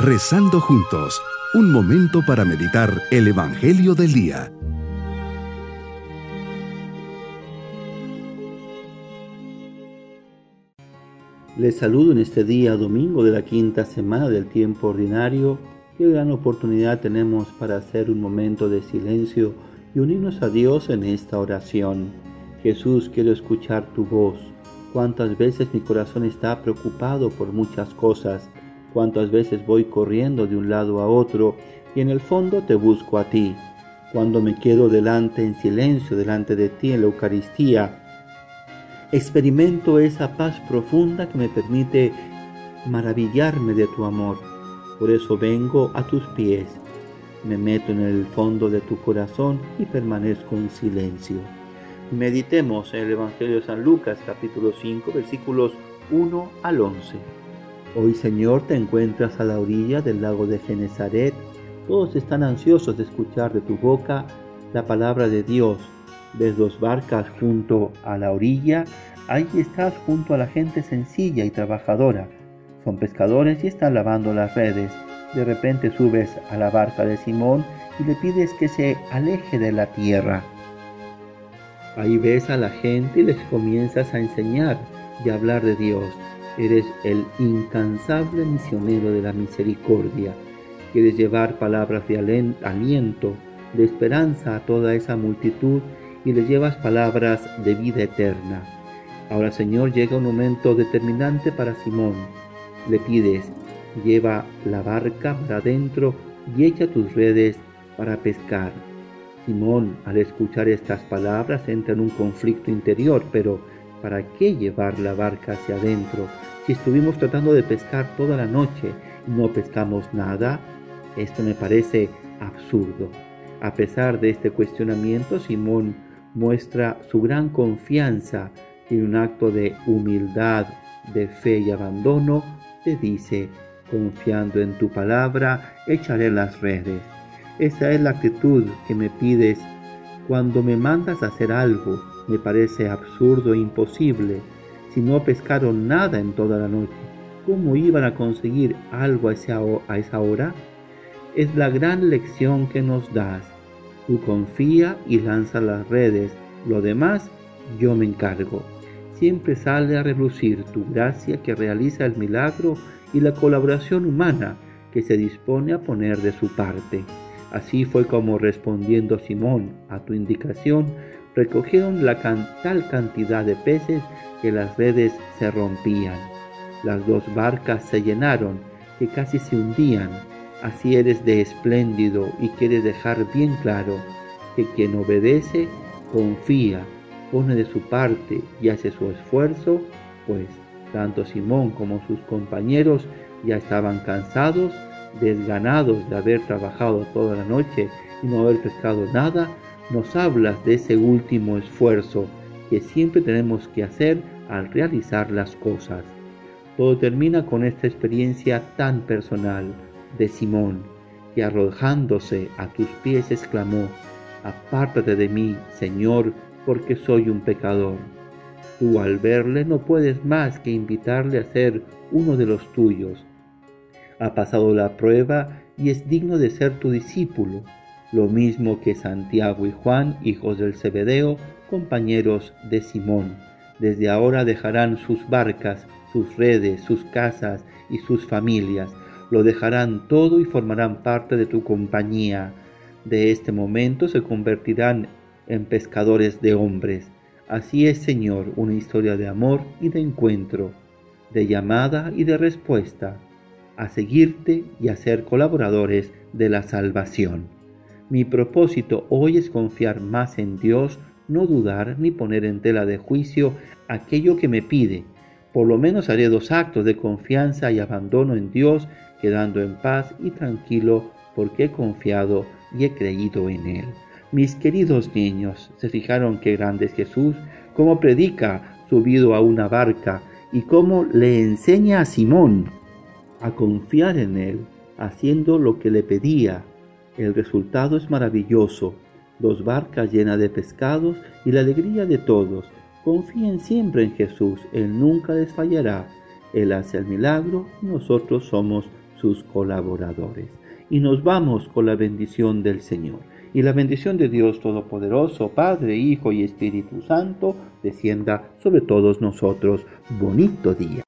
Rezando juntos, un momento para meditar el Evangelio del Día. Les saludo en este día domingo de la quinta semana del tiempo ordinario. Qué gran oportunidad tenemos para hacer un momento de silencio y unirnos a Dios en esta oración. Jesús, quiero escuchar tu voz. Cuántas veces mi corazón está preocupado por muchas cosas, cuántas veces voy corriendo de un lado a otro y en el fondo te busco a ti. Cuando me quedo delante en silencio, delante de ti en la Eucaristía, experimento esa paz profunda que me permite maravillarme de tu amor. Por eso vengo a tus pies, me meto en el fondo de tu corazón y permanezco en silencio. Meditemos en el Evangelio de San Lucas capítulo 5 versículos 1 al 11. Hoy Señor te encuentras a la orilla del lago de Genezaret. Todos están ansiosos de escuchar de tu boca la palabra de Dios. Ves dos barcas junto a la orilla. Ahí estás junto a la gente sencilla y trabajadora. Son pescadores y están lavando las redes. De repente subes a la barca de Simón y le pides que se aleje de la tierra. Ahí ves a la gente y les comienzas a enseñar y a hablar de Dios. Eres el incansable misionero de la misericordia. Quieres llevar palabras de aliento, de esperanza a toda esa multitud y les llevas palabras de vida eterna. Ahora Señor llega un momento determinante para Simón. Le pides, lleva la barca para adentro y echa tus redes para pescar. Simón, al escuchar estas palabras, entra en un conflicto interior, pero ¿para qué llevar la barca hacia adentro? Si estuvimos tratando de pescar toda la noche y no pescamos nada, esto me parece absurdo. A pesar de este cuestionamiento, Simón muestra su gran confianza y en un acto de humildad, de fe y abandono, te dice, confiando en tu palabra, echaré las redes. Esa es la actitud que me pides cuando me mandas hacer algo. Me parece absurdo e imposible. Si no pescaron nada en toda la noche, ¿cómo iban a conseguir algo a esa, hora? Es la gran lección que nos das. Tú confía y lanza las redes. Lo demás yo me encargo. Siempre sale a relucir tu gracia que realiza el milagro y la colaboración humana que se dispone a poner de su parte. Así fue como respondiendo Simón a tu indicación, recogieron la tal cantidad de peces que las redes se rompían. Las dos barcas se llenaron, que casi se hundían. Así eres de espléndido y quieres dejar bien claro que quien obedece, confía, pone de su parte y hace su esfuerzo, pues tanto Simón como sus compañeros ya estaban cansados desganados de haber trabajado toda la noche y no haber pescado nada, nos hablas de ese último esfuerzo que siempre tenemos que hacer al realizar las cosas. Todo termina con esta experiencia tan personal de Simón, que arrojándose a tus pies exclamó, Apártate de mí, Señor, porque soy un pecador. Tú al verle no puedes más que invitarle a ser uno de los tuyos, ha pasado la prueba y es digno de ser tu discípulo, lo mismo que Santiago y Juan, hijos del Zebedeo, compañeros de Simón. Desde ahora dejarán sus barcas, sus redes, sus casas y sus familias. Lo dejarán todo y formarán parte de tu compañía. De este momento se convertirán en pescadores de hombres. Así es, Señor, una historia de amor y de encuentro, de llamada y de respuesta a seguirte y a ser colaboradores de la salvación. Mi propósito hoy es confiar más en Dios, no dudar ni poner en tela de juicio aquello que me pide. Por lo menos haré dos actos de confianza y abandono en Dios, quedando en paz y tranquilo porque he confiado y he creído en Él. Mis queridos niños, ¿se fijaron qué grande es Jesús? Cómo predica subido a una barca y cómo le enseña a Simón a confiar en Él, haciendo lo que le pedía. El resultado es maravilloso. Dos barcas llenas de pescados y la alegría de todos. Confíen siempre en Jesús, Él nunca les fallará. Él hace el milagro nosotros somos sus colaboradores. Y nos vamos con la bendición del Señor. Y la bendición de Dios Todopoderoso, Padre, Hijo y Espíritu Santo, descienda sobre todos nosotros. Bonito día.